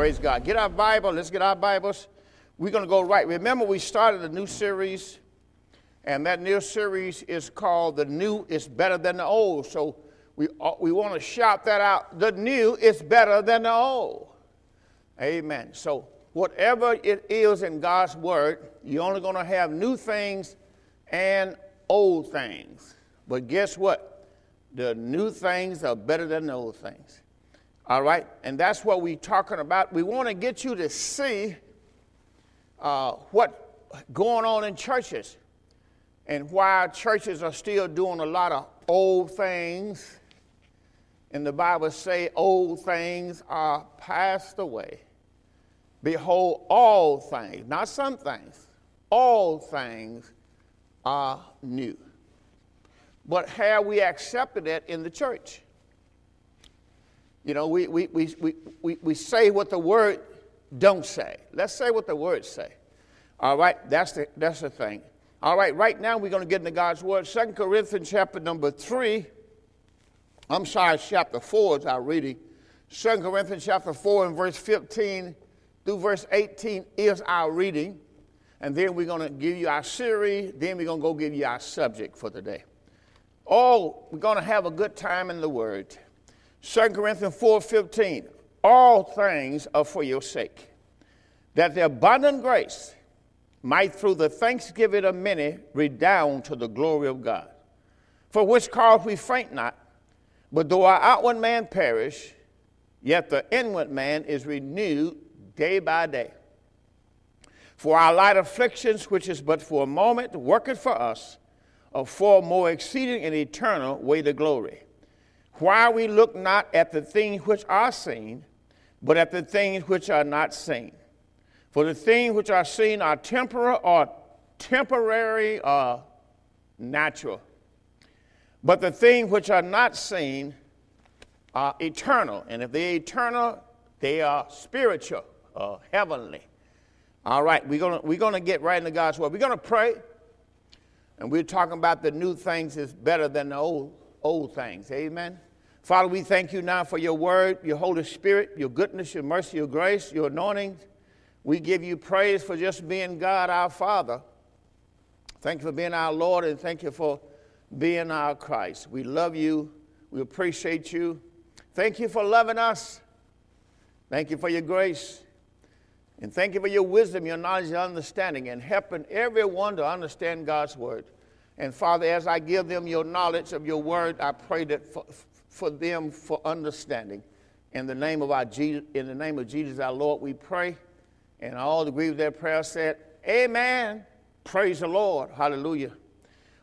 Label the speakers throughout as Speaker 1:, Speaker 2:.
Speaker 1: Praise God. Get our Bible. Let's get our Bibles. We're going to go right. Remember, we started a new series, and that new series is called The New is Better Than the Old. So we, uh, we want to shout that out. The new is better than the old. Amen. So, whatever it is in God's Word, you're only going to have new things and old things. But guess what? The new things are better than the old things. All right? And that's what we're talking about. We want to get you to see uh, what going on in churches and why churches are still doing a lot of old things. And the Bible say old things are passed away. Behold, all things, not some things, all things are new. But have we accepted it in the church? You know, we, we, we, we, we, we say what the word don't say. Let's say what the words say. All right, that's the, that's the thing. All right, right now we're going to get into God's word. Second Corinthians chapter number 3. I'm sorry, chapter 4 is our reading. Second Corinthians chapter 4 and verse 15 through verse 18 is our reading. And then we're going to give you our series. Then we're going to go give you our subject for today. Oh, we're going to have a good time in the Word. 2 Corinthians 4:15, all things are for your sake, that the abundant grace might through the thanksgiving of many redound to the glory of God. For which cause we faint not, but though our outward man perish, yet the inward man is renewed day by day. For our light afflictions, which is but for a moment, worketh for us a far more exceeding and eternal weight of glory why we look not at the things which are seen, but at the things which are not seen. For the things which are seen are temporal or temporary or natural. But the things which are not seen are eternal. And if they're eternal, they are spiritual or heavenly. All right, we're going we're gonna get right into God's word. We're going to pray, and we're talking about the new things is better than the old, old things. Amen. Father, we thank you now for your word, your Holy Spirit, your goodness, your mercy, your grace, your anointing. We give you praise for just being God, our Father. Thank you for being our Lord, and thank you for being our Christ. We love you. We appreciate you. Thank you for loving us. Thank you for your grace. And thank you for your wisdom, your knowledge, and understanding, and helping everyone to understand God's word. And Father, as I give them your knowledge of your word, I pray that for, them for understanding. In the name of our Jesus, in the name of Jesus our Lord, we pray. And all agree with that prayer said, Amen. Praise the Lord. Hallelujah.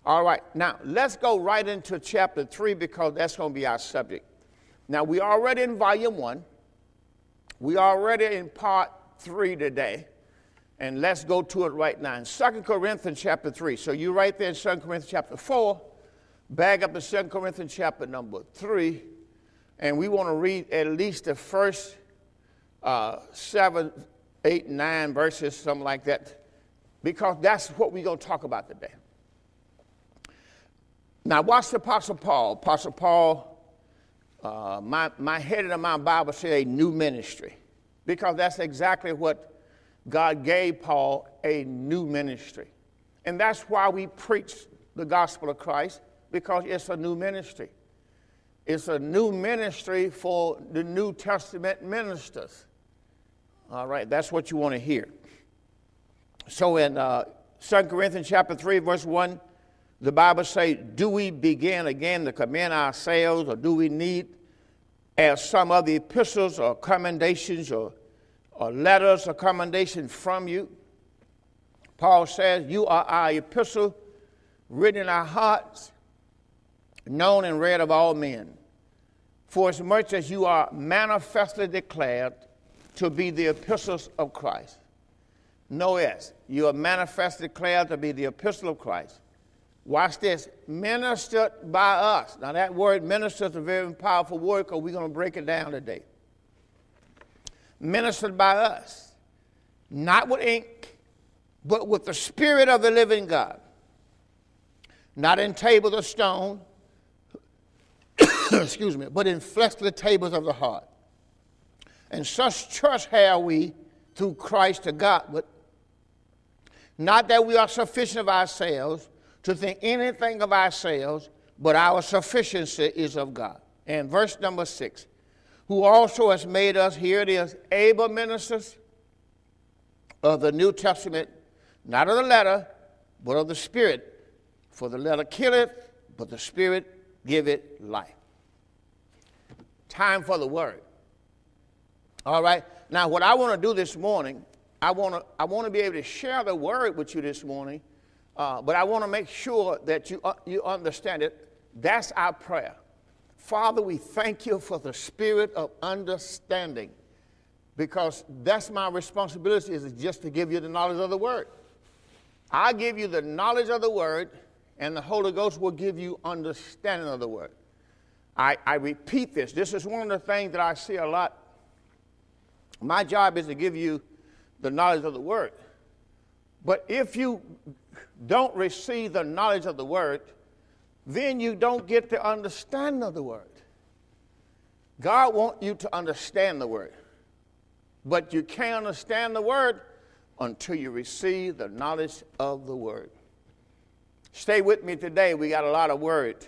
Speaker 1: All right, now let's go right into chapter 3 because that's going to be our subject. Now, we are already in volume 1. We are already in part 3 today. And let's go to it right now. In 2 Corinthians chapter 3. So you right there in 2 Corinthians chapter 4 back up to 2 Corinthians chapter number 3, and we want to read at least the first uh, seven, eight, nine verses, something like that, because that's what we're going to talk about today. Now, watch the Apostle Paul. Apostle Paul, uh, my, my heading of my Bible say a new ministry, because that's exactly what God gave Paul a new ministry. And that's why we preach the gospel of Christ because it's a new ministry. It's a new ministry for the New Testament ministers. All right, that's what you want to hear. So in uh, 2 Corinthians chapter 3, verse 1, the Bible says, Do we begin again to commend ourselves, or do we need, as some of the epistles or commendations or, or letters of commendation from you? Paul says, You are our epistle written in our hearts known and read of all men. For as much as you are manifestly declared to be the epistles of Christ. No S. You are manifestly declared to be the epistle of Christ. Watch this. Ministered by us. Now, that word minister is a very powerful word because we're going to break it down today. Ministered by us. Not with ink, but with the Spirit of the living God. Not in tables of stone, excuse me, but in fleshly tables of the heart. And such trust have we through Christ to God. But not that we are sufficient of ourselves to think anything of ourselves, but our sufficiency is of God. And verse number six, who also has made us, here it is, able ministers of the New Testament, not of the letter, but of the Spirit. For the letter killeth, but the Spirit giveth life. Time for the word. All right. Now, what I want to do this morning, I want to I want to be able to share the word with you this morning, uh, but I want to make sure that you uh, you understand it. That's our prayer. Father, we thank you for the spirit of understanding, because that's my responsibility is just to give you the knowledge of the word. I give you the knowledge of the word, and the Holy Ghost will give you understanding of the word. I, I repeat this. This is one of the things that I see a lot my job is to give you the knowledge of the word. But if you don't receive the knowledge of the word, then you don't get the understanding of the word. God wants you to understand the word. But you can't understand the word until you receive the knowledge of the word. Stay with me today. We got a lot of word.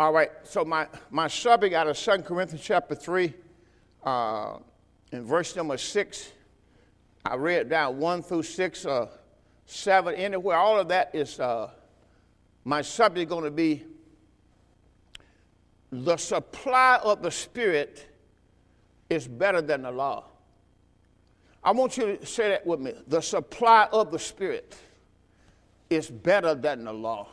Speaker 1: All right, so my, my subject out of 2 Corinthians chapter 3, uh, in verse number six, I read down one through six, uh, seven, anywhere. All of that is uh, my subject going to be the supply of the Spirit is better than the law. I want you to say that with me. The supply of the Spirit is better than the law.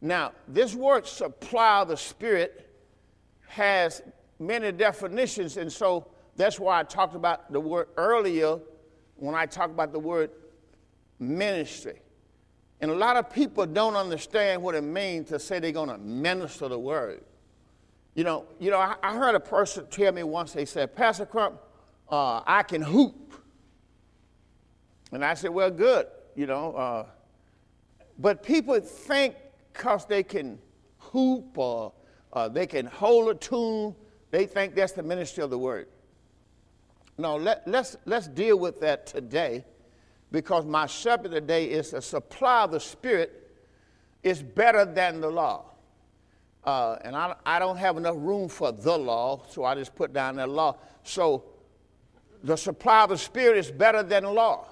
Speaker 1: Now, this word supply of the Spirit has many definitions, and so that's why I talked about the word earlier when I talked about the word ministry. And a lot of people don't understand what it means to say they're going to minister the word. You know, you know, I, I, heard a person tell me once, they said, Pastor Crump, uh, I can hoop. And I said, well, good, you know. Uh, but people think because they can hoop or uh, they can hold a tune, they think that's the ministry of the word. No, let, let's, let's deal with that today because my subject today is the supply of the Spirit is better than the law. Uh, and I, I don't have enough room for the law, so I just put down that law. So the supply of the Spirit is better than the law.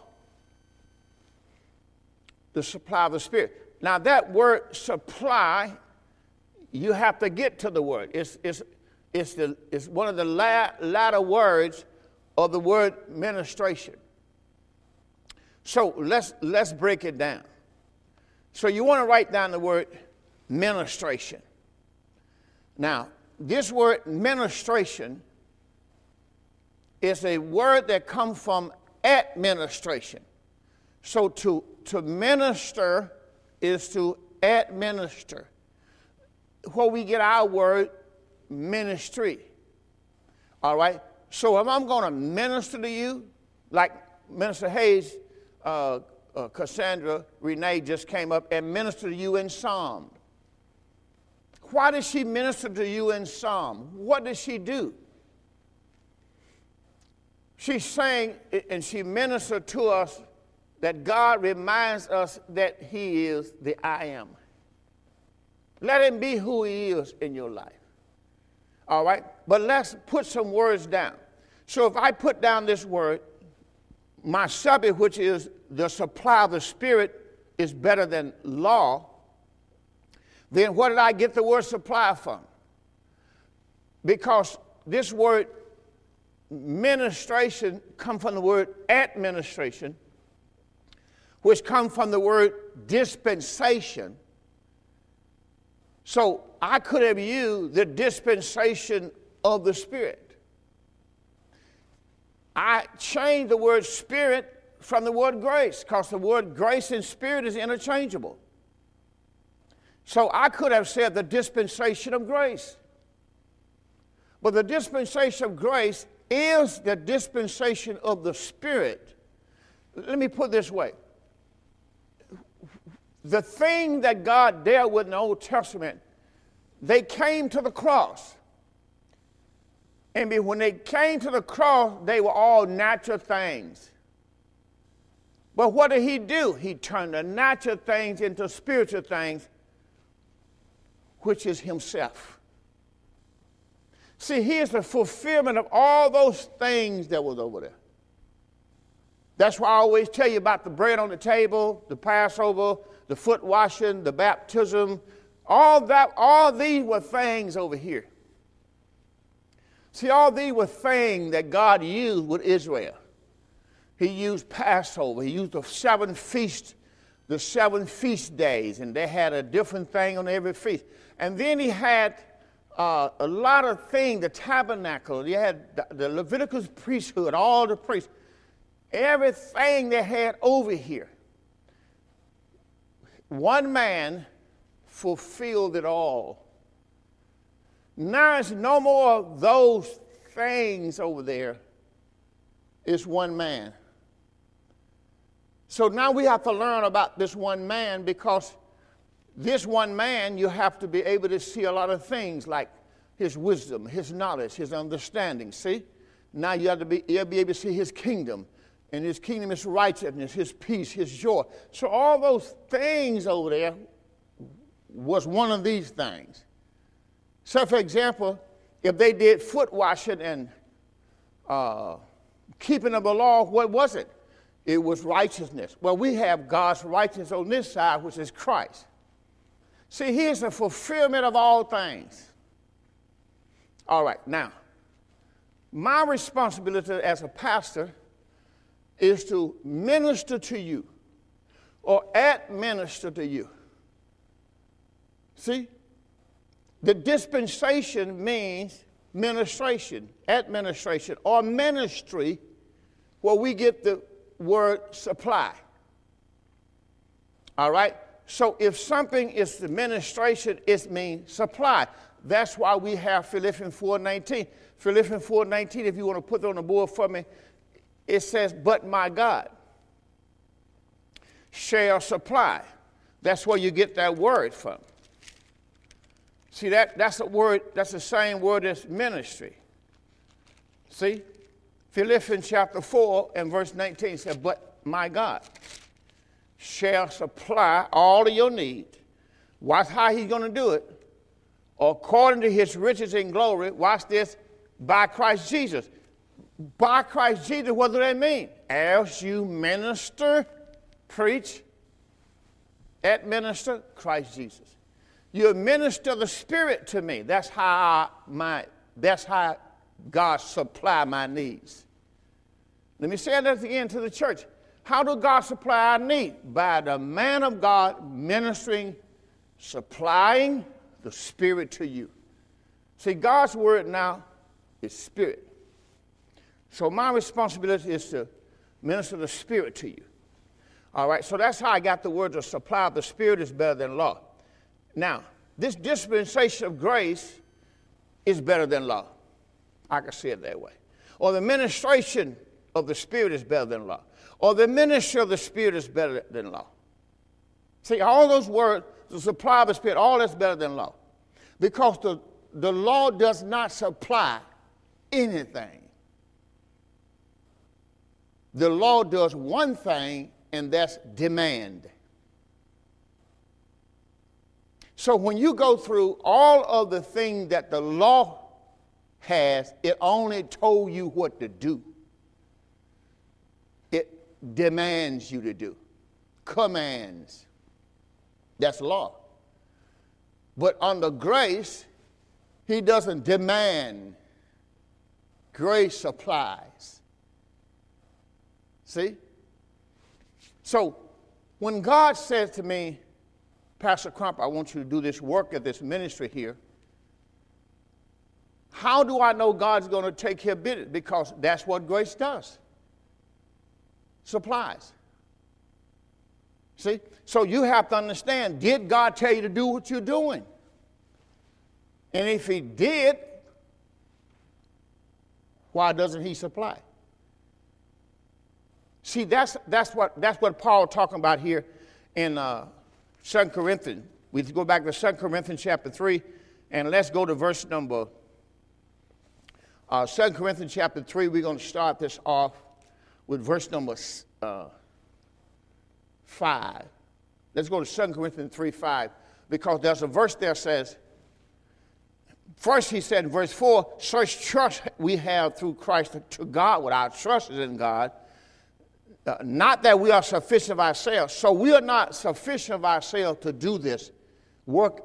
Speaker 1: The supply of the Spirit. Now, that word supply, you have to get to the word. It's, it's, it's, the, it's one of the la- latter words of the word ministration. So let's, let's break it down. So you want to write down the word ministration. Now, this word ministration is a word that comes from administration. So to, to minister is to administer. Where we get our word ministry. All right? So if I'm going to minister to you, like Minister Hayes, uh, uh, Cassandra Renee just came up and ministered to you in Psalm. Why did she minister to you in Psalm? What did she do? She sang and she ministered to us that God reminds us that He is the I am. Let Him be who He is in your life. All right? But let's put some words down. So if I put down this word, my subject, which is the supply of the Spirit, is better than law, then what did I get the word supply from? Because this word ministration come from the word administration, which come from the word dispensation. So I could have used the dispensation of the Spirit. I changed the word spirit from the word grace because the word grace and spirit is interchangeable. So I could have said the dispensation of grace. But the dispensation of grace is the dispensation of the Spirit. Let me put this way the thing that God dealt with in the Old Testament, they came to the cross. And when they came to the cross, they were all natural things. But what did he do? He turned the natural things into spiritual things, which is himself. See, he is the fulfillment of all those things that was over there. That's why I always tell you about the bread on the table, the Passover, the foot washing, the baptism. All that, all these were things over here. See, all these were things that God used with Israel. He used Passover. He used the seven feasts, the seven feast days, and they had a different thing on every feast. And then he had uh, a lot of things, the tabernacle. He had the, the Leviticus priesthood, all the priests everything they had over here. One man fulfilled it all. Now it's no more of those things over there. It's one man. So now we have to learn about this one man because this one man, you have to be able to see a lot of things like his wisdom, his knowledge, his understanding. See? Now you have to be, you have to be able to see his kingdom and his kingdom is righteousness, his peace, his joy. So all those things over there was one of these things. So, for example, if they did foot washing and uh, keeping of the law, what was it? It was righteousness. Well, we have God's righteousness on this side, which is Christ. See, He is the fulfillment of all things. All right, now, my responsibility as a pastor is to minister to you or administer to you. See? The dispensation means ministration, administration, or ministry, where we get the word supply. All right? So if something is the ministration, it means supply. That's why we have Philippians 4.19. Philippians 4.19, if you want to put it on the board for me, it says, But my God shall supply. That's where you get that word from. See, that, that's a word, that's the same word as ministry. See? Philippians chapter 4 and verse 19 says, But my God shall supply all of your need. Watch how he's going to do it. According to his riches and glory, watch this, by Christ Jesus by Christ Jesus, what does that mean? As you minister, preach, administer Christ Jesus. You minister the Spirit to me. That's how I, my that's how God supply my needs. Let me say that again to the church. How do God supply our need? By the man of God ministering, supplying the Spirit to you. See, God's word now is spirit. So my responsibility is to minister the Spirit to you. All right, so that's how I got the word to supply of the Spirit is better than law. Now, this dispensation of grace is better than law. I can see it that way. Or the ministration of the Spirit is better than law. Or the ministry of the Spirit is better than law. See, all those words, the supply of the Spirit, all that's better than law. Because the, the law does not supply anything. The law does one thing, and that's demand. So when you go through all of the things that the law has, it only told you what to do. It demands you to do, commands. That's law. But under grace, he doesn't demand, grace supplies. See? So when God says to me, Pastor Crump, I want you to do this work at this ministry here, how do I know God's going to take care of it? Because that's what grace does supplies. See? So you have to understand did God tell you to do what you're doing? And if He did, why doesn't He supply? See, that's, that's, what, that's what Paul talking about here in uh, 2 Corinthians. We go back to 2 Corinthians chapter 3, and let's go to verse number Uh, 2 Corinthians chapter 3, we're going to start this off with verse number uh, 5. Let's go to 2 Corinthians 3 5, because there's a verse there says, First, he said in verse 4, such trust we have through Christ to God, what our trust is in God. Uh, not that we are sufficient of ourselves. So we are not sufficient of ourselves to do this work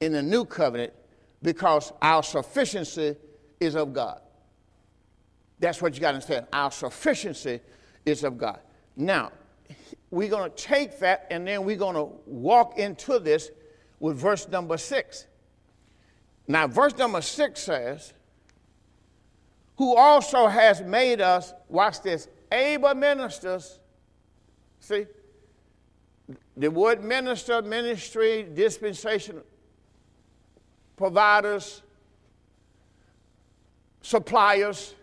Speaker 1: in the new covenant because our sufficiency is of God. That's what you got to understand. Our sufficiency is of God. Now, we're going to take that and then we're going to walk into this with verse number six. Now, verse number six says, Who also has made us, watch this, able ministers. See? The word minister, ministry, dispensation, providers, suppliers.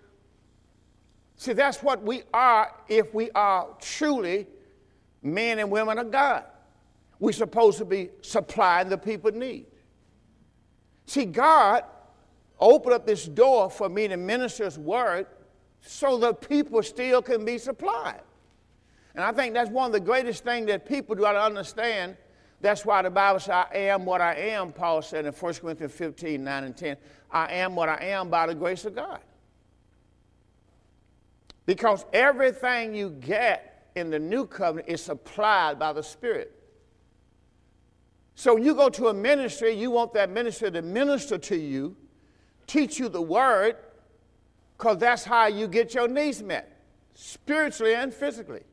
Speaker 1: See, that's what we are if we are truly men and women of God. We're supposed to be supplying the people need. See, God opened up this door for me to minister His word so the people still can be supplied. And I think that's one of the greatest things that people do not understand. That's why the Bible says, I am what I am, Paul said in 1 Corinthians 15, 9 and 10. I am what I am by the grace of God. Because everything you get in the new covenant is supplied by the Spirit. So you go to a ministry, you want that minister to minister to you, teach you the word, because that's how you get your needs met, spiritually and physically.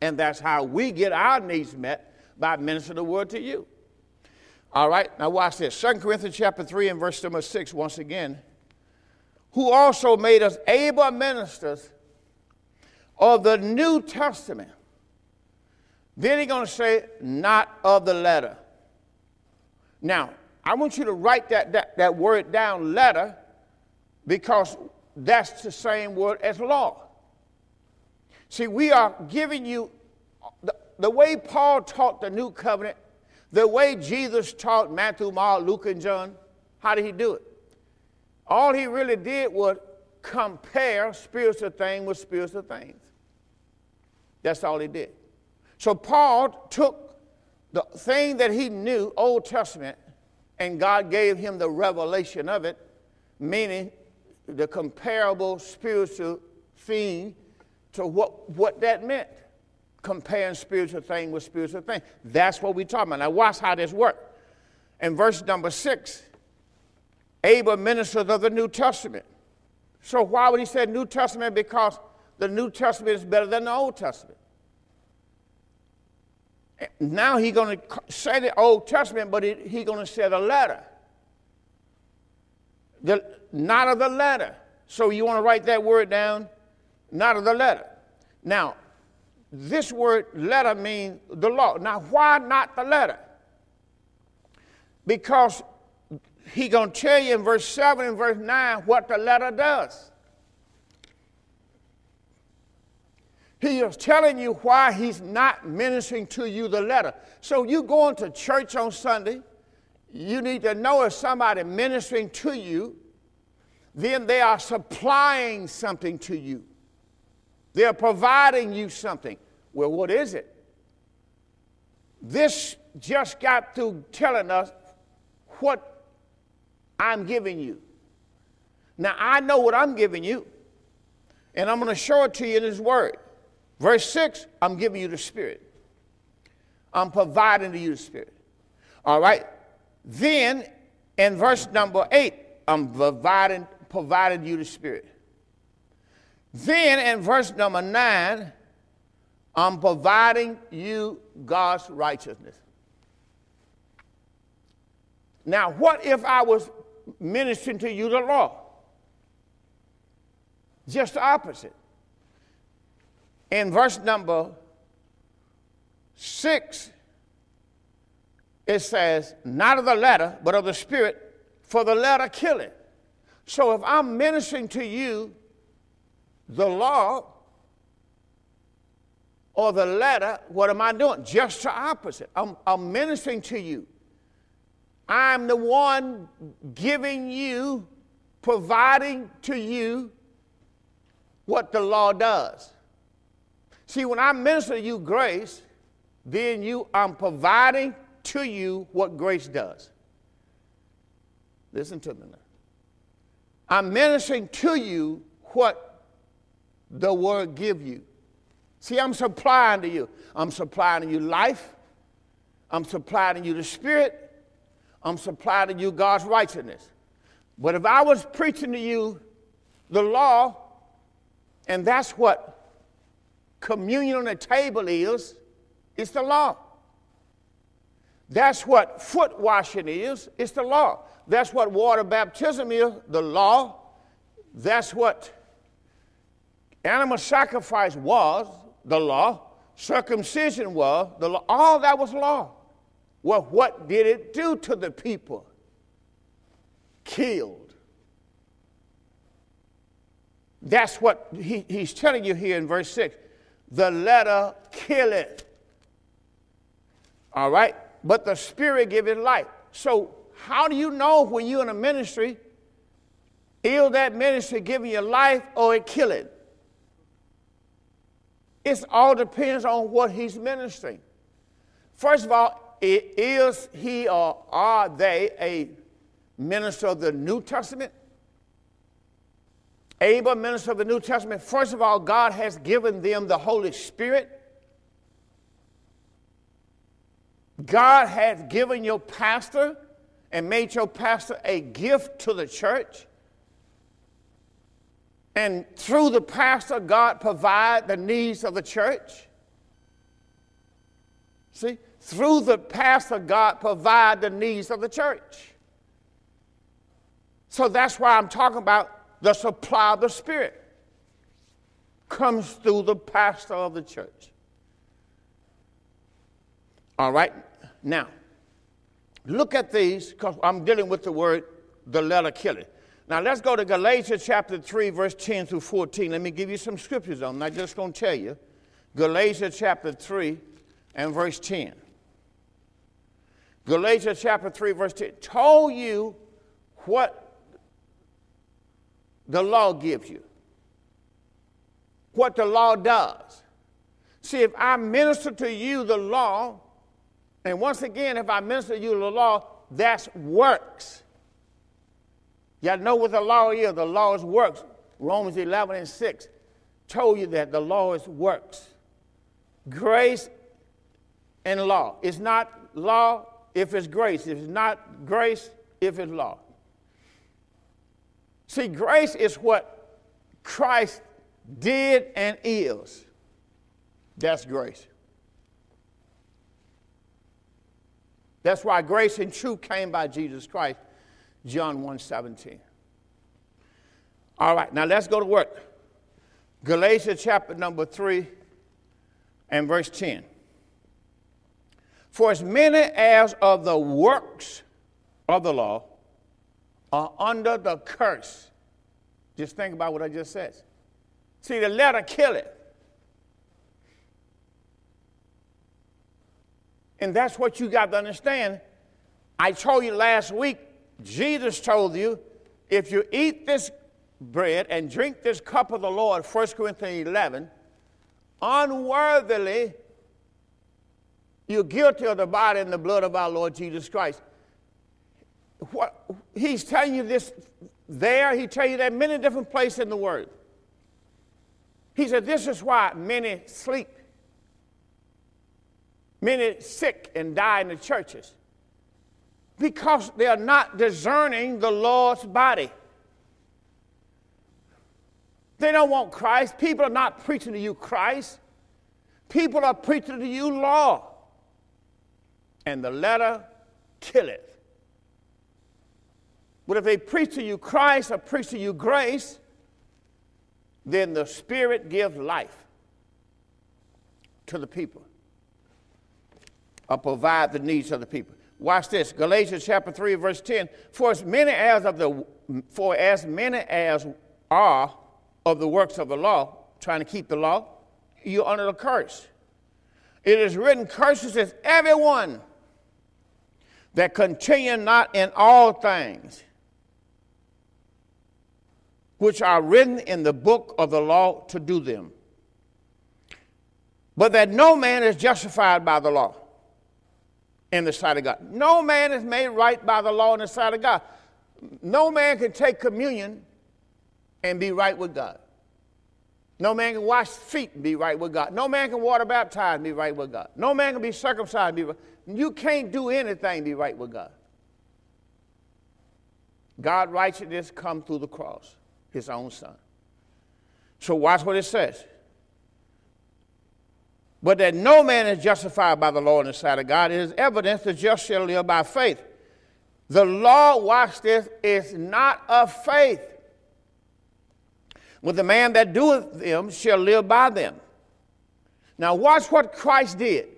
Speaker 1: And that's how we get our needs met by ministering the word to you. All right, now watch this. 2 Corinthians chapter 3 and verse number 6, once again. Who also made us able ministers of the New Testament then he's going to say, not of the letter. Now, I want you to write that, that, that word down, letter, because that's the same word as law. See, we are giving you the, the way Paul taught the new covenant, the way Jesus taught Matthew, Mark, Luke, and John. How did he do it? All he really did was compare spiritual things with spiritual things. That's all he did. So Paul took the thing that he knew, Old Testament, and God gave him the revelation of it, meaning the comparable spiritual thing to what, what that meant. Comparing spiritual thing with spiritual thing. That's what we're talking about. Now watch how this works. In verse number six, able ministers of the New Testament. So why would he say New Testament? Because the New Testament is better than the Old Testament. Now he's going to say the Old Testament, but he's he going to say the letter. The, not of the letter. So you want to write that word down? Not of the letter. Now, this word letter means the law. Now, why not the letter? Because he's going to tell you in verse 7 and verse 9 what the letter does. He is telling you why he's not ministering to you the letter. So you going to church on Sunday, you need to know if somebody ministering to you, then they are supplying something to you. They're providing you something. Well, what is it? This just got through telling us what I'm giving you. Now, I know what I'm giving you, and I'm going to show it to you in His Word. Verse 6, I'm giving you the Spirit. I'm providing to you the Spirit. All right? Then in verse number 8, I'm providing, providing you the Spirit. Then in verse number 9, I'm providing you God's righteousness. Now, what if I was ministering to you the law? Just the opposite in verse number six, it says, not of the letter, but of the spirit, for the letter killeth. So if I'm ministering to you the law or the letter, what am I doing? Just the opposite. I'm, I'm ministering to you. I'm the one giving you providing to you what the law does. See, when I minister to you grace, then you I'm providing to you what grace does. Listen to me now. I'm ministering to you what the word give you. See, I'm supplying to you. I'm supplying to you life. I'm supplying to you the spirit. I'm supplying to you God's righteousness. But if I was preaching to you the law, and that's what communion on the table is, it's the law. That's what foot washing is, it's the law. That's what water baptism is, the law. That's what animal sacrifice was, the law. Circumcision was, the law. All that was law. Well, what did it do to the people? Killed. That's what he, he's telling you here in verse 6. The letter killeth. All right? But the spirit giveth life. So how do you know when you're in a ministry, is that ministry giving you life or it kill it? It all depends on what he's ministering. First of all, is he or are they a minister of the New Testament? Able minister of the New Testament. First of all, God has given them the Holy Spirit. God has given your pastor and made your pastor a gift to the church. And through the pastor, God provide the needs of the church. See, through the pastor, God provide the needs of the church. So that's why I'm talking about the supply of the Spirit comes through the pastor of the church. All right, now. Look at these, because I'm dealing with the word, the letter killing. Now let's go to Galatians chapter 3, verse 10 through 14. Let me give you some scriptures on. I'm not just going to tell you. Galatians chapter 3 and verse 10. Galatians chapter 3, verse 10 told you what the law gives you, what the law does. See, if I minister to you the law, and once again, if I minister you the law, that's works. Y'all know what the law is. The law is works. Romans 11 and 6 told you that the law is works. Grace and law. It's not law if it's grace. It's not grace, if it's law. See, grace is what Christ did and is. That's grace. That's why grace and truth came by Jesus Christ, John 1 17. All right, now let's go to work. Galatians chapter number 3 and verse 10. For as many as of the works of the law are under the curse. Just think about what I just said. See, the letter kill it. And that's what you got to understand. I told you last week, Jesus told you, if you eat this bread and drink this cup of the Lord, 1 Corinthians 11, unworthily, you're guilty of the body and the blood of our Lord Jesus Christ. What, he's telling you this there, he tell you that many different places in the Word. He said, This is why many sleep many sick and die in the churches because they are not discerning the Lord's body. They don't want Christ. People are not preaching to you Christ. People are preaching to you law. And the letter killeth. But if they preach to you Christ or preach to you grace, then the Spirit gives life to the people or provide the needs of the people. Watch this, Galatians chapter 3, verse 10. For as many as of the for as many as are of the works of the law, trying to keep the law, you're under the curse. It is written, curses is everyone that continue not in all things. which are written in the book of the law to do them. But that no man is justified by the law in the sight of God. No man is made right by the law in the sight of God. No man can take communion and be right with God. No man can wash feet and be right with God. No man can water baptize and be right with God. No man can be circumcised and be right. You can't do anything and be right with God. God righteousness come through the cross, his own son. So watch what it says. But that no man is justified by the law in the sight of God, it is evidence the just shall live by faith. The law, watch this, is not of faith. But the man that doeth them shall live by them. Now, watch what Christ did.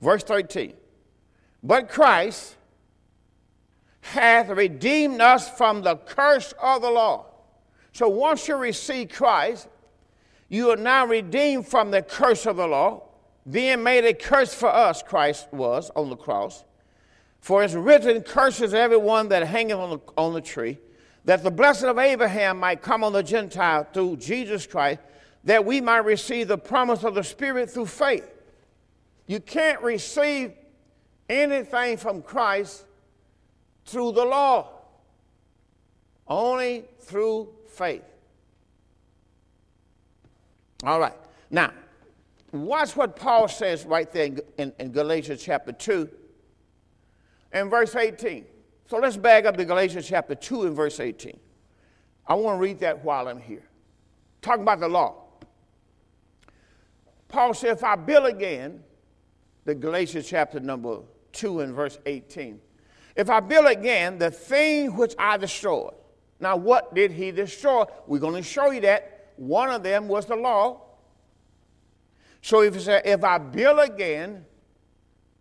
Speaker 1: Verse 13. But Christ hath redeemed us from the curse of the law. So once you receive Christ, you are now redeemed from the curse of the law, being made a curse for us, Christ was on the cross. For it's written, Curses everyone that hangeth on the, on the tree, that the blessing of Abraham might come on the Gentile through Jesus Christ, that we might receive the promise of the Spirit through faith. You can't receive anything from Christ through the law, only through faith. All right. Now, watch what Paul says right there in, in, in Galatians chapter 2 and verse 18. So let's back up to Galatians chapter 2 and verse 18. I want to read that while I'm here. Talking about the law. Paul said, If I build again, the Galatians chapter number 2 and verse 18. If I build again the thing which I destroyed. Now, what did he destroy? We're going to show you that. One of them was the law. So if, you say, if I build again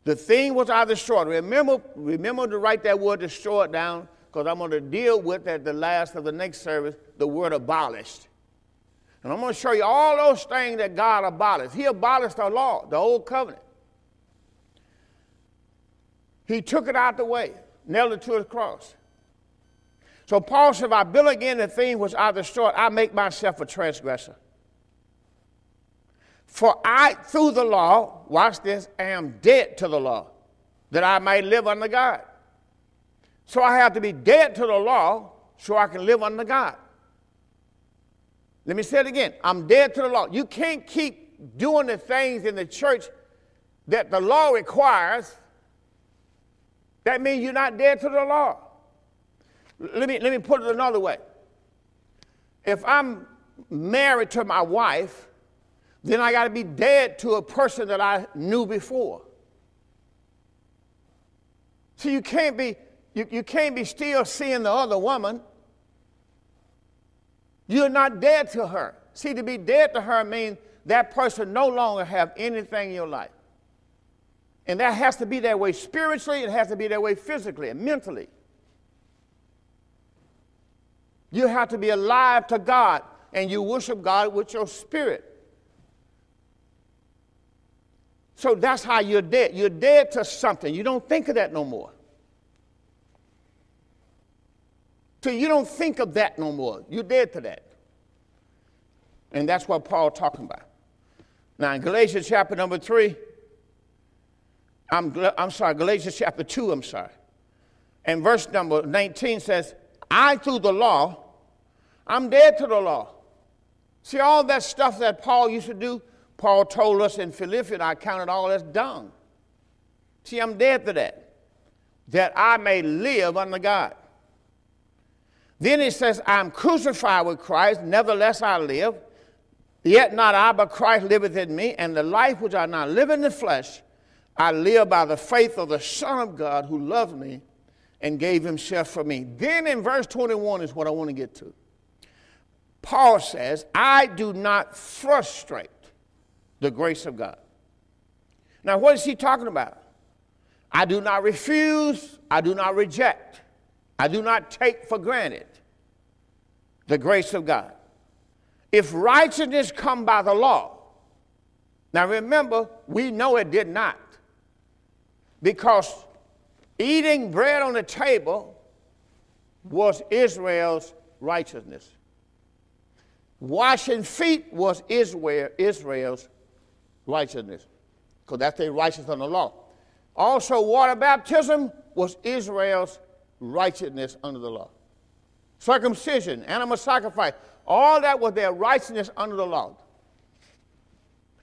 Speaker 1: the thing was I destroyed. Remember, remember to write that word destroyed down because I'm going to deal with at the last of the next service the word abolished. And I'm going to show you all those things that God abolished. He abolished the law, the old covenant. He took it out the way, nailed it to his cross. So Paul said, if I build again the thing which I destroyed, I make myself a transgressor. For I, through the law, watch this, am dead to the law, that I might live under God. So I have to be dead to the law so I can live under God. Let me say it again. I'm dead to the law. You can't keep doing the things in the church that the law requires. That means you're not dead to the law. Let me, let me put it another way. If I'm married to my wife, then I got to be dead to a person that I knew before. So you can't be you, you can't be still seeing the other woman. You're not dead to her. See, to be dead to her means that person no longer have anything in your life. And that has to be that way spiritually, it has to be that way physically and mentally. You have to be alive to God and you worship God with your spirit. So that's how you're dead. You're dead to something. You don't think of that no more. So you don't think of that no more. You're dead to that. And that's what Paul talking about. Now in Galatians chapter number three, I'm, I'm sorry, Galatians chapter 2, I'm sorry. And verse number 19 says, I through the law, I'm dead to the law. See all that stuff that Paul used to do? Paul told us in Philippians, I counted all as dung. See, I'm dead to that, that I may live under God. Then he says, I'm crucified with Christ, nevertheless I live. Yet not I, but Christ liveth in me, and the life which I now live in the flesh, I live by the faith of the Son of God who loved me and gave himself for me. Then in verse 21 is what I want to get to. Paul says, I do not frustrate the grace of God. Now, what is he talking about? I do not refuse, I do not reject, I do not take for granted the grace of God. If righteousness come by the law, now remember, we know it did not. Because eating bread on the table was Israel's righteousness. Washing feet was Israel, Israel's righteousness, because that's their righteousness under the law. Also, water baptism was Israel's righteousness under the law. Circumcision, animal sacrifice, all that was their righteousness under the law.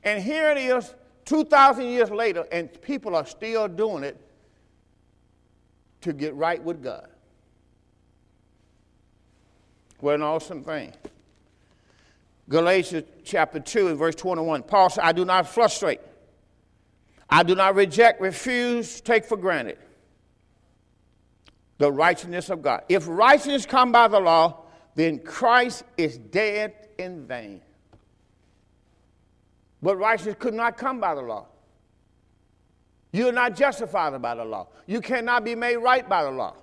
Speaker 1: And here it is, 2,000 years later, and people are still doing it to get right with God. What an awesome thing. Galatians chapter 2 and verse 21. Paul said, I do not frustrate. I do not reject, refuse, take for granted the righteousness of God. If righteousness come by the law, then Christ is dead in vain. But righteousness could not come by the law. You are not justified by the law. You cannot be made right by the law.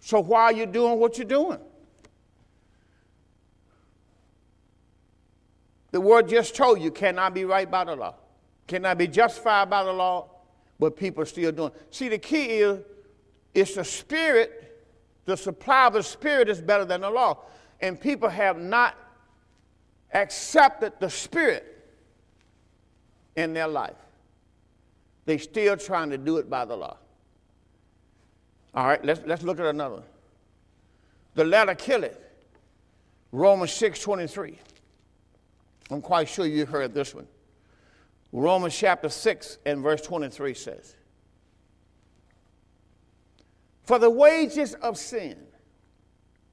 Speaker 1: So why are you doing what you're doing? The word just told you cannot be right by the law, cannot be justified by the law, but people are still doing. See, the key is it's the spirit, the supply of the spirit is better than the law. And people have not accepted the spirit in their life. They're still trying to do it by the law. All right, let's, let's look at another. The letter killeth. Romans 6 23. I'm quite sure you heard this one. Romans chapter 6 and verse 23 says, For the wages of sin.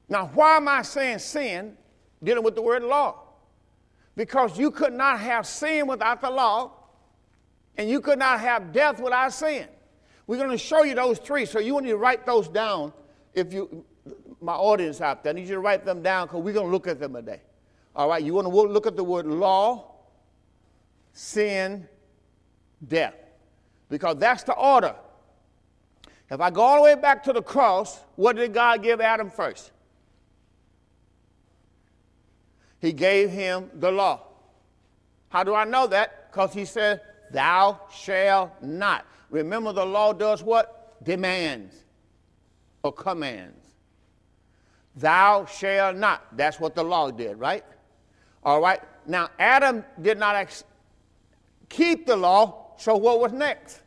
Speaker 1: Now, why am I saying sin dealing with the word law? Because you could not have sin without the law, and you could not have death without sin. We're going to show you those three, so you need to write those down. If you, my audience out there, I need you to write them down because we're going to look at them today. All right, you want to look at the word law, sin, death, because that's the order. If I go all the way back to the cross, what did God give Adam first? He gave him the law. How do I know that? Because he said, Thou shalt not. Remember, the law does what? Demands or commands. Thou shalt not. That's what the law did, right? All right. Now, Adam did not ex- keep the law, so what was next?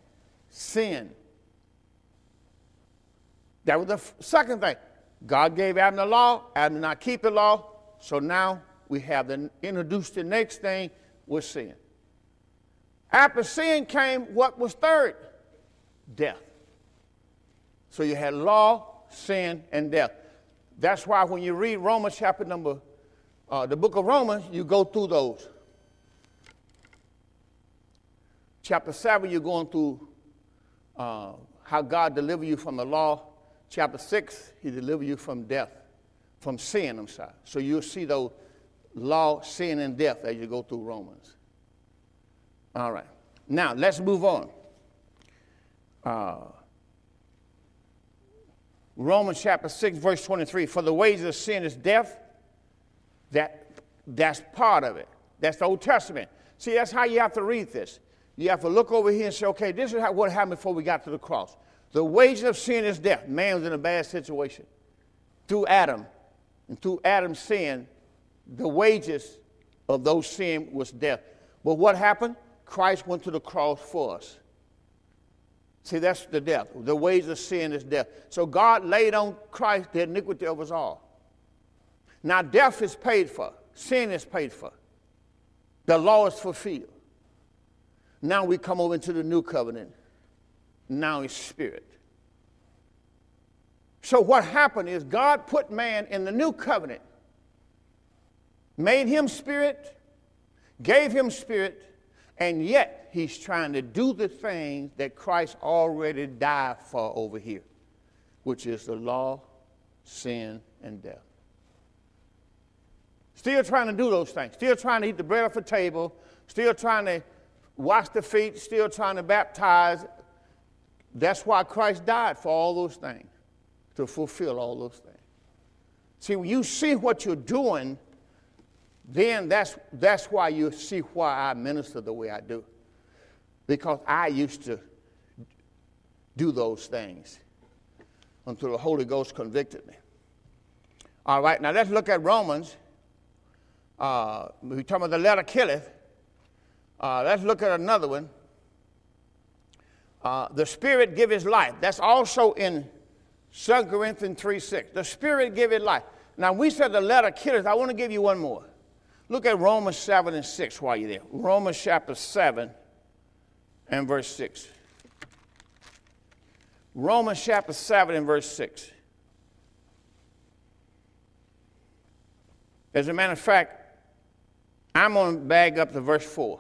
Speaker 1: Sin. That was the f- second thing. God gave Adam the law, Adam did not keep the law, so now we have the, introduced the next thing was sin. After sin came, what was third? Death. So you had law, sin, and death. That's why when you read Romans chapter number uh, the book of Romans, you go through those. Chapter 7, you're going through uh, how God delivered you from the law. Chapter 6, he delivered you from death, from sin, I'm sorry. So you'll see those law, sin, and death as you go through Romans. All right. Now, let's move on. Uh, Romans chapter 6, verse 23 For the wages of sin is death that, that's part of it. That's the Old Testament. See, that's how you have to read this. You have to look over here and say, okay, this is how, what happened before we got to the cross. The wages of sin is death. Man was in a bad situation. Through Adam, and through Adam's sin, the wages of those sin was death. But what happened? Christ went to the cross for us. See, that's the death. The wages of sin is death. So God laid on Christ the iniquity of us all. Now, death is paid for, sin is paid for, the law is fulfilled. Now we come over into the new covenant. Now it's spirit. So, what happened is God put man in the new covenant, made him spirit, gave him spirit, and yet he's trying to do the things that Christ already died for over here, which is the law, sin, and death. Still trying to do those things. Still trying to eat the bread off the table. Still trying to wash the feet. Still trying to baptize. That's why Christ died for all those things, to fulfill all those things. See, when you see what you're doing, then that's, that's why you see why I minister the way I do. Because I used to do those things until the Holy Ghost convicted me. All right, now let's look at Romans. Uh, we're talking about the letter killeth. Uh, let's look at another one. Uh, the Spirit give his life. That's also in 2 Corinthians 3 6. The Spirit give it life. Now, we said the letter killeth. I want to give you one more. Look at Romans 7 and 6 while you're there. Romans chapter 7 and verse 6. Romans chapter 7 and verse 6. As a matter of fact, I'm going to bag up to verse 4.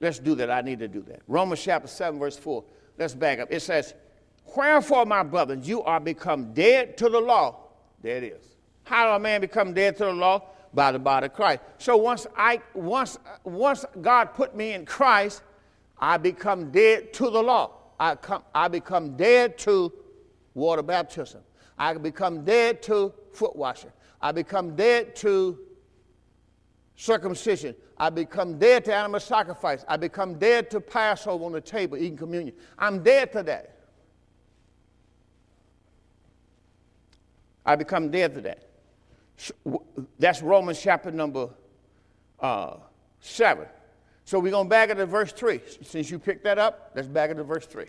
Speaker 1: Let's do that. I need to do that. Romans chapter 7, verse 4. Let's back up. It says, Wherefore, my brothers, you are become dead to the law. There it is. How do a man become dead to the law? By the body of Christ. So once I once once God put me in Christ, I become dead to the law. I come I become dead to water baptism. I become dead to foot washing. I become dead to circumcision. I become dead to animal sacrifice. I become dead to Passover on the table, eating communion. I'm dead to that. I become dead to that. That's Romans chapter number uh, 7. So we're going back to verse 3. Since you picked that up, let's back to verse 3.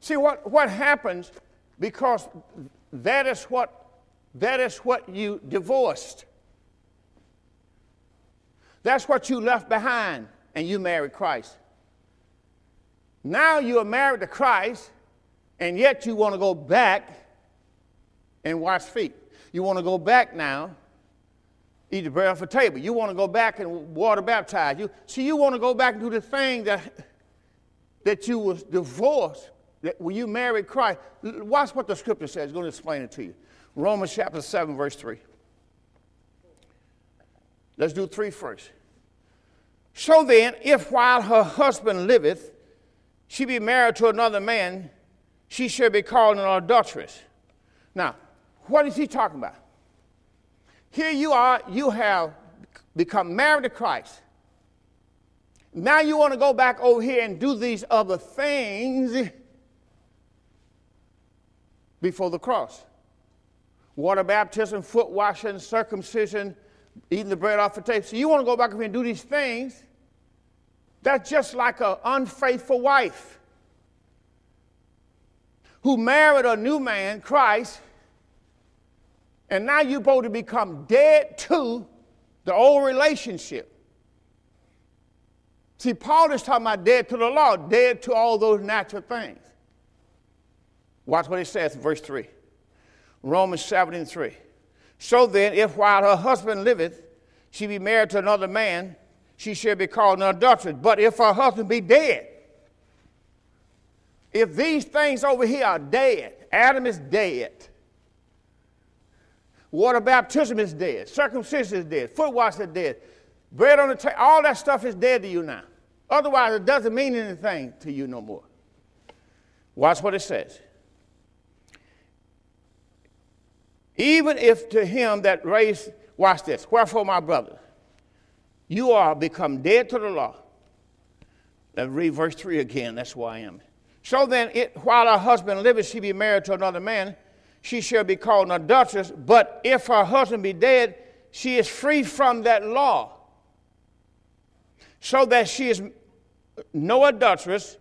Speaker 1: See what, what happens because that is what that is what you divorced. That's what you left behind, and you married Christ. Now you are married to Christ, and yet you want to go back and wash feet. You want to go back now, eat the bread off the table. You want to go back and water baptize. You see, you want to go back and do the thing that that you was divorced. That when you married Christ, watch what the scripture says. It's going to explain it to you. Romans chapter 7, verse 3. Let's do three first. So then, if while her husband liveth, she be married to another man, she shall be called an adulteress. Now, what is he talking about? Here you are, you have become married to Christ. Now you want to go back over here and do these other things before the cross water baptism, foot washing, circumcision, eating the bread off the table. So you want to go back and do these things. That's just like an unfaithful wife who married a new man, Christ, and now you're supposed to become dead to the old relationship. See, Paul is talking about dead to the law, dead to all those natural things. Watch what he says in verse 3. Romans 7 and 3. So then, if while her husband liveth, she be married to another man, she shall be called an adulteress. But if her husband be dead, if these things over here are dead, Adam is dead, Water baptism is dead. Circumcision is dead. Foot wash is dead. Bread on the table, all that stuff is dead to you now. Otherwise, it doesn't mean anything to you no more. Watch what it says. Even if to him that raised, watch this, wherefore, my brother, you are become dead to the law. Let's read verse 3 again. That's why I am. So then, it, while her husband liveth, she be married to another man she shall be called an adulteress. But if her husband be dead, she is free from that law, so that she is no adulteress,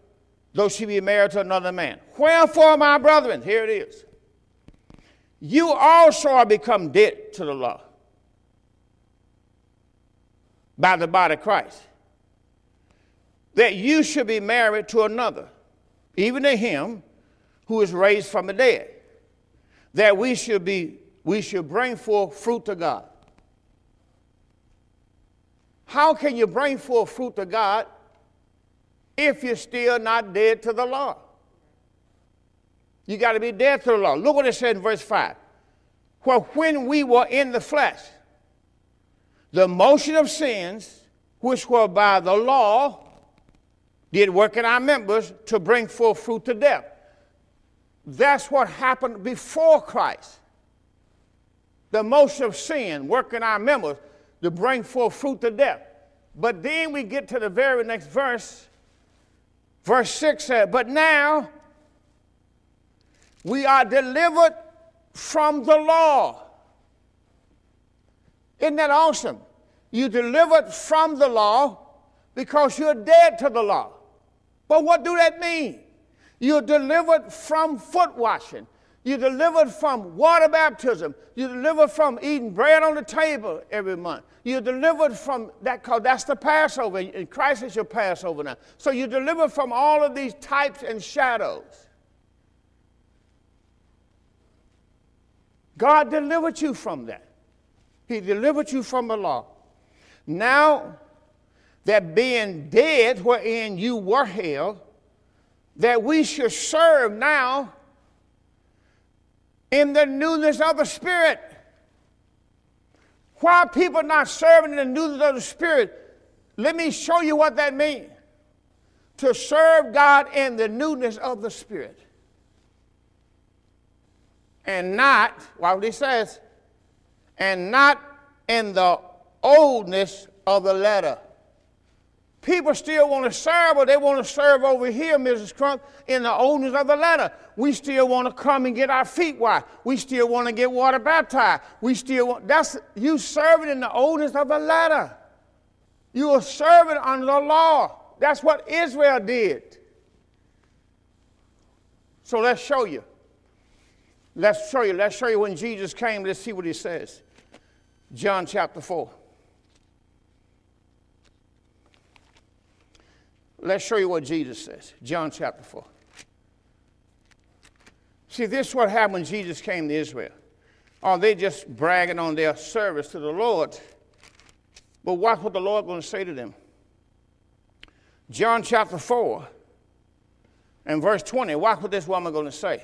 Speaker 1: though she be married to another man. Wherefore, my brethren, here it is. You also are become dead to the law by the body of Christ, that you should be married to another, even to him who is raised from the dead that we should be we should bring forth fruit to God. How can you bring forth fruit to God if you're still not dead to the law? You got to be dead to the law. Look what it said in verse 5. Well, when we were in the flesh, the motion of sins, which were by the law, did work in our members to bring forth fruit to death. That's what happened before Christ. The motion of sin working our members to bring forth fruit to death. But then we get to the very next verse. Verse 6 says, But now we are delivered from the law. Isn't that awesome? You delivered from the law because you're dead to the law. But what do that mean? You're delivered from foot washing. You're delivered from water baptism. You're delivered from eating bread on the table every month. You're delivered from that because that's the Passover, and Christ is your Passover now. So you're delivered from all of these types and shadows. God delivered you from that. He delivered you from the law. Now that being dead wherein you were held, that we should serve now in the newness of the Spirit. Why are people not serving in the newness of the Spirit? Let me show you what that means. To serve God in the newness of the Spirit. And not, what he says, and not in the oldness of the letter. People still want to serve, but they want to serve over here, Mrs. Crump, in the oldness of the letter. We still want to come and get our feet washed. We still want to get water baptized. We still want, that's, you serving in the oldness of the letter. You are serving under the law. That's what Israel did. So let's show you. Let's show you. Let's show you when Jesus came. Let's see what he says. John chapter 4. Let's show you what Jesus says. John chapter 4. See, this is what happened when Jesus came to Israel. Are they just bragging on their service to the Lord? But watch what the Lord going to say to them. John chapter 4 and verse 20. Watch what this woman going to say.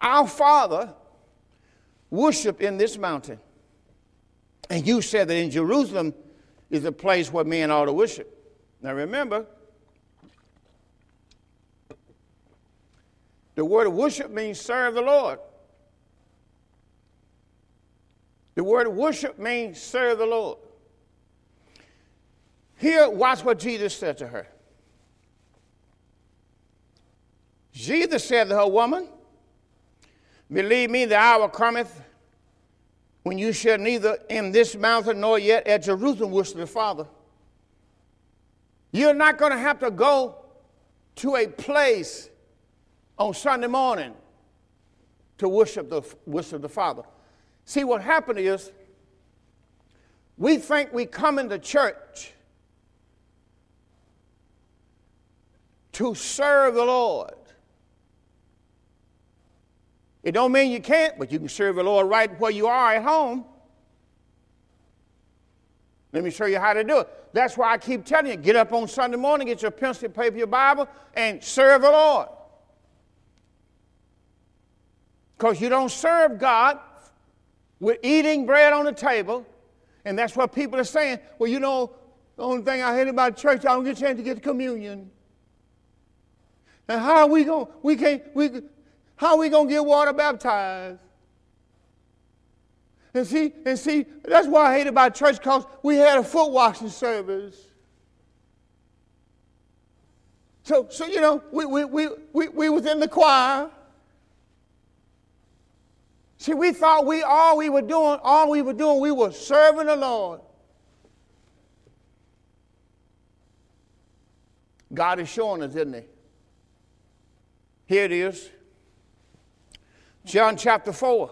Speaker 1: Our Father worship in this mountain. And you said that in Jerusalem is the place where men ought to worship. Now remember, The word worship means serve the Lord. The word worship means serve the Lord. Here, watch what Jesus said to her. Jesus said to her, Woman, believe me, the hour cometh when you shall neither in this mountain nor yet at Jerusalem worship the Father. You're not going to have to go to a place on Sunday morning to worship the, worship the Father. See, what happened is we think we come into church to serve the Lord. It don't mean you can't, but you can serve the Lord right where you are at home. Let me show you how to do it. That's why I keep telling you, get up on Sunday morning, get your pencil, paper, your Bible, and serve the Lord. Because you don't serve God with eating bread on the table. And that's what people are saying. Well, you know, the only thing I hate about church, I don't get a chance to get communion. And how are we going? We can't. We how are we going to get water baptized? And see, and see, that's why I hate about church because we had a foot washing service. So, so you know, we, we, we, we, we was in the choir. See, we thought we all we were doing, all we were doing, we were serving the Lord. God is showing us, isn't He? Here it is. John chapter 4.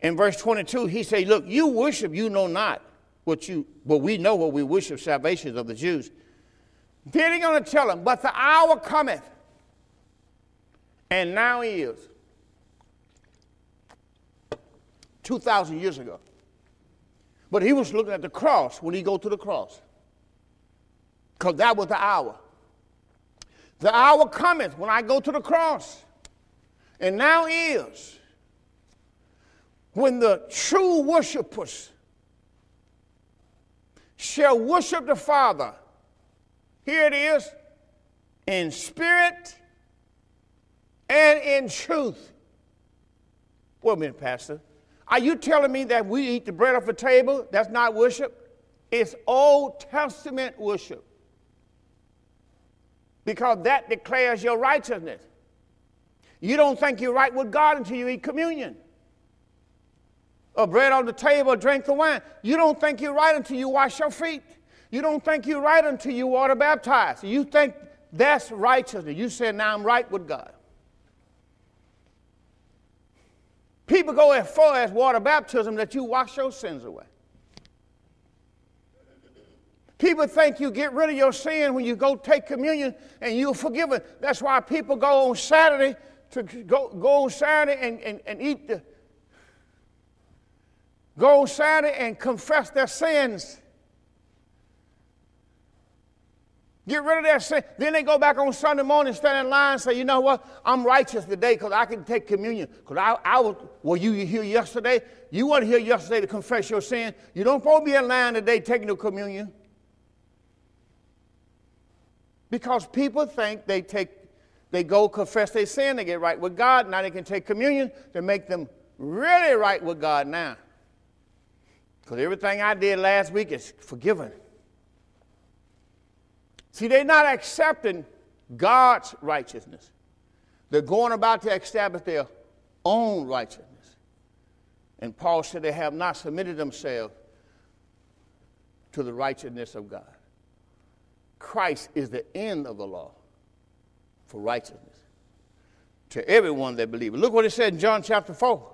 Speaker 1: In verse 22, he said, Look, you worship, you know not what you, but we know what we worship, salvation of the Jews. Then he's going to tell them, But the hour cometh, and now is 2,000 years ago. But he was looking at the cross when he go to the cross. Because that was the hour. The hour cometh when I go to the cross. And now is when the true worshipers shall worship the Father. Here it is in spirit and in truth. Wait a minute, Pastor. Are you telling me that we eat the bread off the table? That's not worship? It's Old Testament worship. Because that declares your righteousness. You don't think you're right with God until you eat communion. or bread on the table, drink the wine. You don't think you're right until you wash your feet. You don't think you're right until you water baptize. You think that's righteousness. You say, now I'm right with God. People go as far as water baptism that you wash your sins away. People think you get rid of your sin when you go take communion and you're forgiven. That's why people go on Saturday to go, go on Saturday and, and, and eat the go on Saturday and confess their sins. Get rid of their sin. Then they go back on Sunday morning, stand in line, and say, you know what? I'm righteous today because I can take communion. Because I, I was, were you here yesterday? You weren't here yesterday to confess your sin. You don't supposed to be in line today taking the communion. Because people think they take, they go confess their sin, they get right with God, now they can take communion to make them really right with God now. Because everything I did last week is forgiven. See, they're not accepting God's righteousness. They're going about to establish their own righteousness. And Paul said they have not submitted themselves to the righteousness of God. Christ is the end of the law for righteousness to everyone that believes. Look what it said in John chapter 4.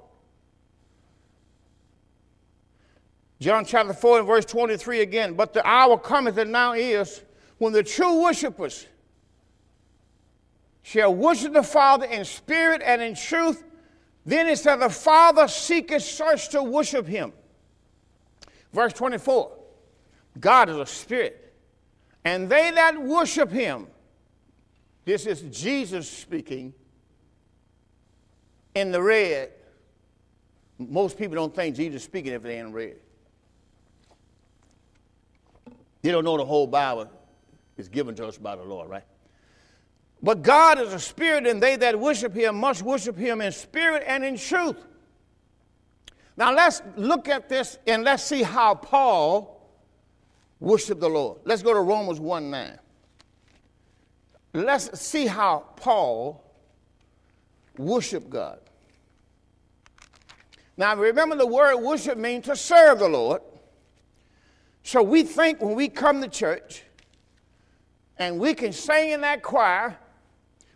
Speaker 1: John chapter 4 and verse 23 again. But the hour cometh and now is when the true worshipers shall worship the Father in spirit and in truth. Then it said, The Father seeketh such to worship him. Verse 24 God is a spirit. And they that worship him, this is Jesus speaking in the red. Most people don't think Jesus speaking if they ain't red. They don't know the whole Bible is given to us by the Lord, right? But God is a spirit, and they that worship him must worship him in spirit and in truth. Now let's look at this and let's see how Paul worshiped the Lord. Let's go to Romans 1 9. Let's see how Paul worshiped God. Now, remember the word worship means to serve the Lord. So we think when we come to church and we can sing in that choir,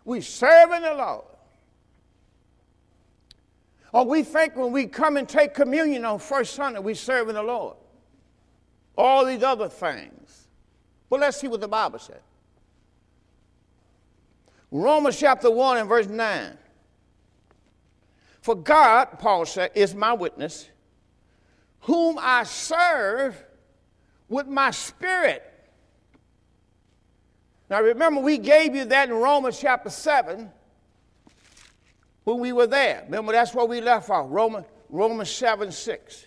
Speaker 1: we're serving the Lord. Or we think when we come and take communion on first Sunday, we're serving the Lord all these other things. Well, let's see what the Bible said. Romans chapter 1 and verse 9. For God, Paul said, is my witness, whom I serve with my spirit. Now remember, we gave you that in Romans chapter 7 when we were there. Remember, that's where we left off, Romans, Romans 7 6.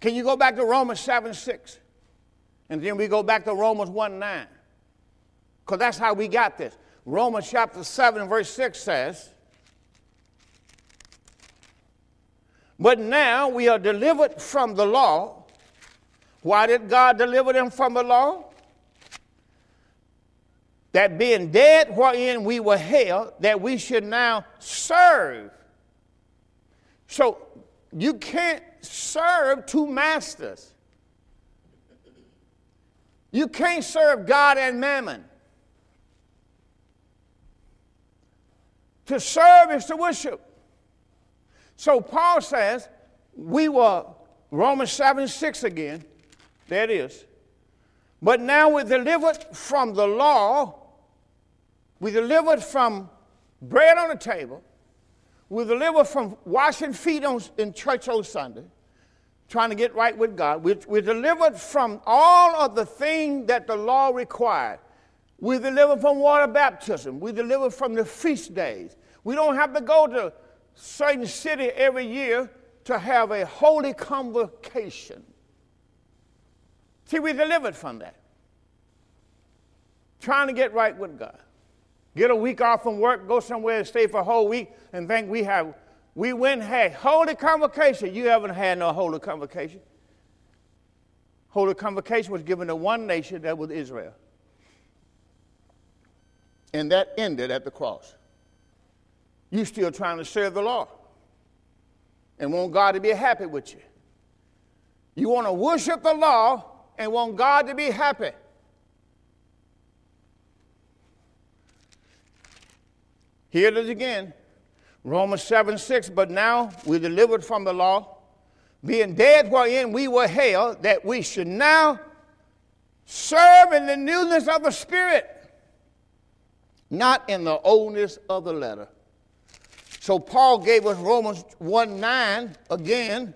Speaker 1: Can you go back to Romans 7 6? And then we go back to Romans 1 9. Because that's how we got this. Romans chapter 7, verse 6 says, But now we are delivered from the law. Why did God deliver them from the law? That being dead wherein we were held, that we should now serve. So you can't serve two masters. You can't serve God and mammon. To serve is to worship. So Paul says, we were, Romans 7 6 again, there it is. But now we're delivered from the law, We're delivered from bread on the table, we're delivered from washing feet on, in church on Sunday, trying to get right with God. We're, we're delivered from all of the things that the law required. We're delivered from water baptism. We're delivered from the feast days. We don't have to go to certain city every year to have a holy convocation. See, we're delivered from that. Trying to get right with God. Get a week off from work, go somewhere and stay for a whole week, and think we have, we went and had holy convocation. You haven't had no holy convocation. Holy convocation was given to one nation, that was Israel. And that ended at the cross. You're still trying to serve the law. and want God to be happy with you. You want to worship the law and want God to be happy. Here it is again. Romans 7 6. But now we're delivered from the law, being dead wherein we were held, that we should now serve in the newness of the Spirit, not in the oldness of the letter. So Paul gave us Romans 1 9 again.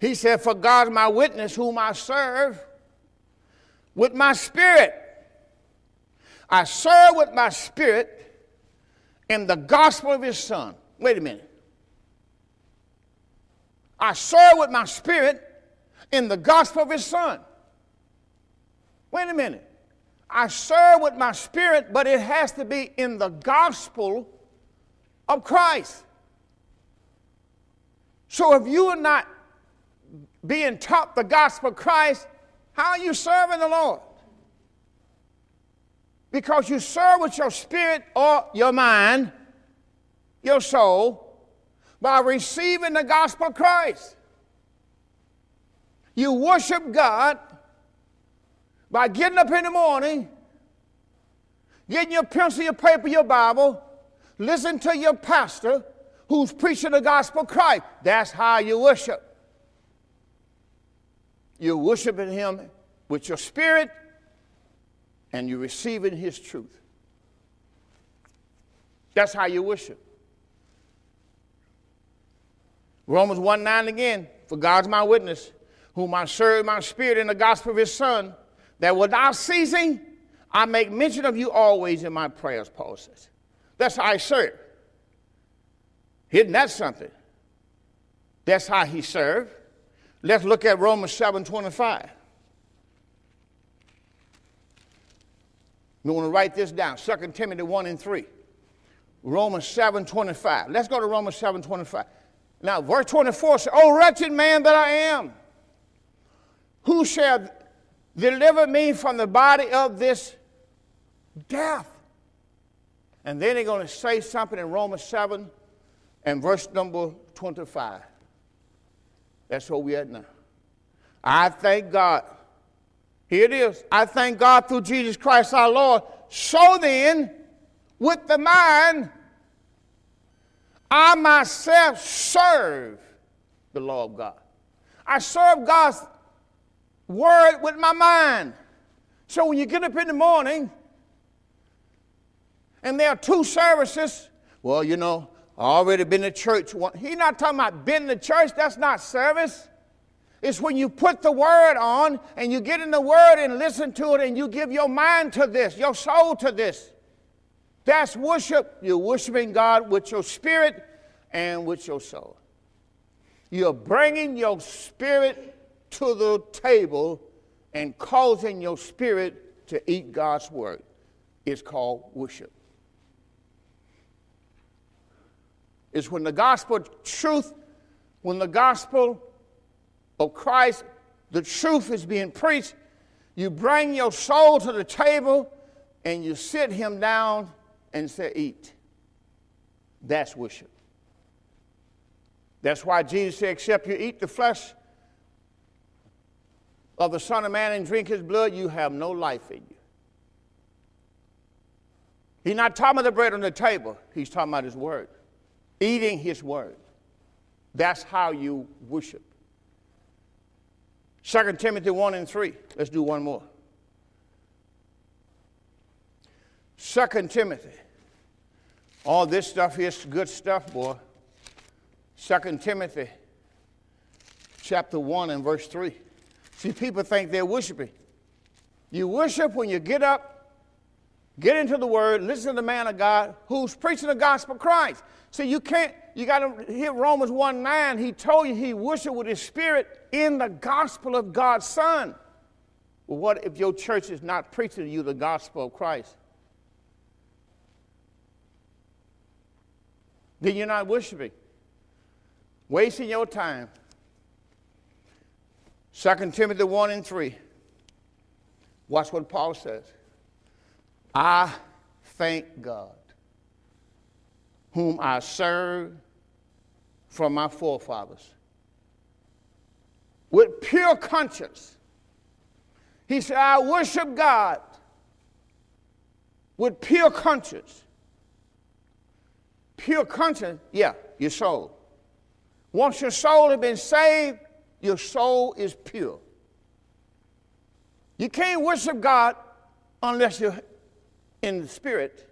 Speaker 1: He said, For God my witness, whom I serve with my spirit. I serve with my spirit in the gospel of his son. Wait a minute. I serve with my spirit in the gospel of his son. Wait a minute. I serve with my spirit, but it has to be in the gospel of Christ. So if you are not being taught the gospel of Christ, how are you serving the Lord? Because you serve with your spirit or your mind, your soul, by receiving the gospel of Christ. You worship God by getting up in the morning, getting your pencil, your paper, your Bible, Listen to your pastor who's preaching the gospel of Christ. That's how you worship. You're worshiping him with your spirit and you're receiving his truth. That's how you worship. Romans 1 9 again, for God's my witness, whom I serve my spirit in the gospel of his Son, that without ceasing I make mention of you always in my prayers, Paul says. That's how he served. Isn't that something? That's how he served. Let's look at Romans 7 25. We want to write this down 2 Timothy 1 and 3. Romans 7 25. Let's go to Romans 7 25. Now, verse 24 says, Oh, wretched man that I am, who shall deliver me from the body of this death? And then they're going to say something in Romans 7 and verse number 25. That's where we're at now. I thank God. Here it is. I thank God through Jesus Christ our Lord. So then, with the mind, I myself serve the law of God. I serve God's word with my mind. So when you get up in the morning, and there are two services. Well, you know, I already been to church. He's not talking about been to church. That's not service. It's when you put the word on and you get in the word and listen to it and you give your mind to this, your soul to this. That's worship. You're worshiping God with your spirit and with your soul. You're bringing your spirit to the table and causing your spirit to eat God's word. is called worship. is when the gospel truth, when the gospel of Christ, the truth is being preached, you bring your soul to the table and you sit him down and say, Eat. That's worship. That's why Jesus said, Except you eat the flesh of the Son of Man and drink his blood, you have no life in you. He's not talking about the bread on the table, he's talking about his word eating his word. That's how you worship. 2 Timothy 1 and 3. Let's do one more. 2 Timothy. All this stuff is good stuff, boy. 2 Timothy chapter 1 and verse 3. See, people think they're worshiping. You worship when you get up, get into the word, listen to the man of God who's preaching the gospel of Christ. See, you can't, you got to hit Romans 1 9. He told you he worshiped with his spirit in the gospel of God's Son. Well, what if your church is not preaching to you the gospel of Christ? Then you're not worshiping, wasting your time. 2 Timothy 1 and 3. Watch what Paul says. I thank God whom I serve from my forefathers with pure conscience. He said, I worship God with pure conscience. Pure conscience, yeah, your soul. Once your soul has been saved, your soul is pure. You can't worship God unless you're in the spirit.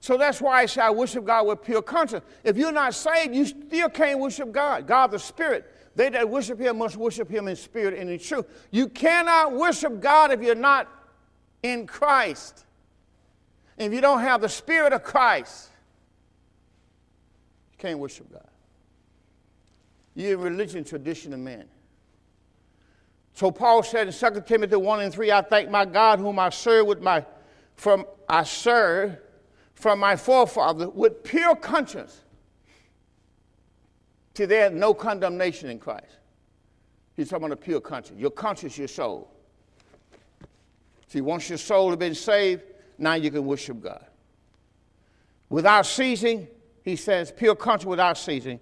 Speaker 1: So that's why I say I worship God with pure conscience. If you're not saved, you still can't worship God. God the Spirit. They that worship Him must worship Him in spirit and in truth. You cannot worship God if you're not in Christ. If you don't have the Spirit of Christ, you can't worship God. You're religion, tradition, and man. So Paul said in 2 Timothy 1 and 3, I thank my God whom I serve with my from I serve from my forefather with pure conscience. See, there's no condemnation in Christ. He's talking about a pure conscience. Your conscience, your soul. See, once your soul has been saved, now you can worship God. Without ceasing, he says, pure conscience without ceasing,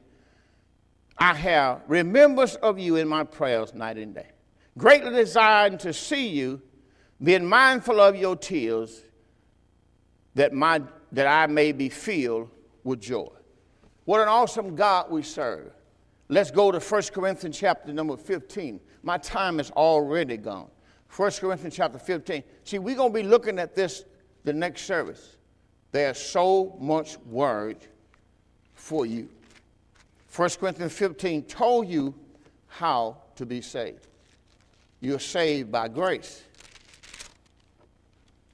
Speaker 1: I have remembrance of you in my prayers night and day greatly desiring to see you, being mindful of your tears, that, my, that I may be filled with joy. What an awesome God we serve. Let's go to 1 Corinthians chapter number 15. My time is already gone. 1 Corinthians chapter 15. See, we're going to be looking at this the next service. There's so much word for you. 1 Corinthians 15 told you how to be saved. You're saved by grace.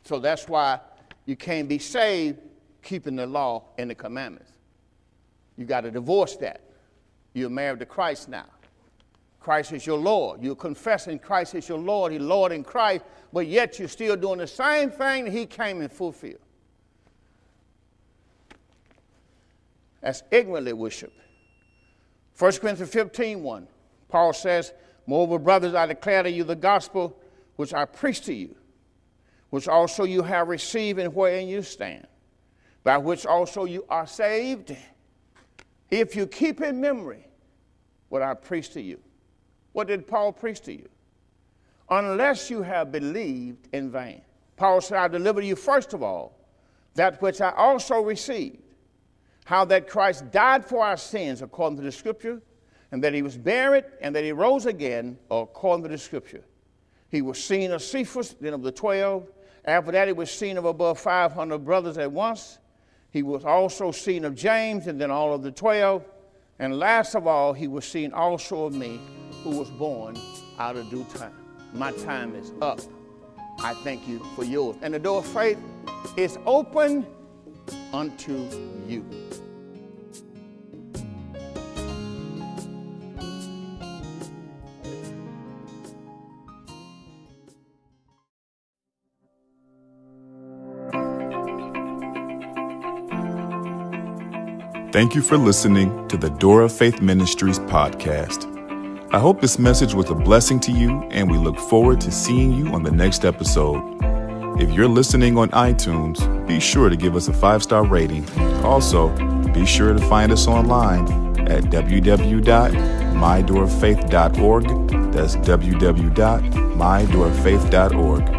Speaker 1: So that's why you can't be saved keeping the law and the commandments. You got to divorce that. You're married to Christ now. Christ is your Lord. You're confessing Christ is your Lord. He's Lord in Christ, but yet you're still doing the same thing that He came and fulfilled. That's ignorantly worship. 1 Corinthians 15 1. Paul says, Moreover, brothers, I declare to you the gospel which I preach to you, which also you have received and wherein you stand, by which also you are saved, if you keep in memory what I preached to you. What did Paul preach to you? Unless you have believed in vain. Paul said, I deliver you first of all that which I also received, how that Christ died for our sins according to the scripture and that he was buried, and that he rose again, according to the scripture. He was seen of Cephas, then of the twelve. After that, he was seen of above 500 brothers at once. He was also seen of James, and then all of the twelve. And last of all, he was seen also of me, who was born out of due time. My time is up. I thank you for yours. And the door of faith is open unto you.
Speaker 2: Thank you for listening to the Door of Faith Ministries podcast. I hope this message was a blessing to you, and we look forward to seeing you on the next episode. If you're listening on iTunes, be sure to give us a five star rating. Also, be sure to find us online at www.mydoorfaith.org. That's www.mydoorfaith.org.